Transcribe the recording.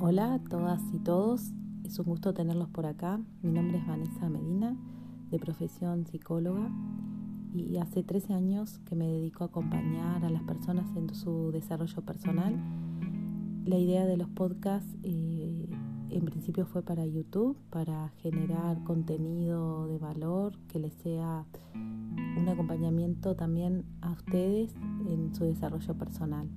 Hola a todas y todos, es un gusto tenerlos por acá. Mi nombre es Vanessa Medina, de profesión psicóloga, y hace 13 años que me dedico a acompañar a las personas en su desarrollo personal. La idea de los podcasts eh, en principio fue para YouTube, para generar contenido de valor que les sea un acompañamiento también a ustedes en su desarrollo personal.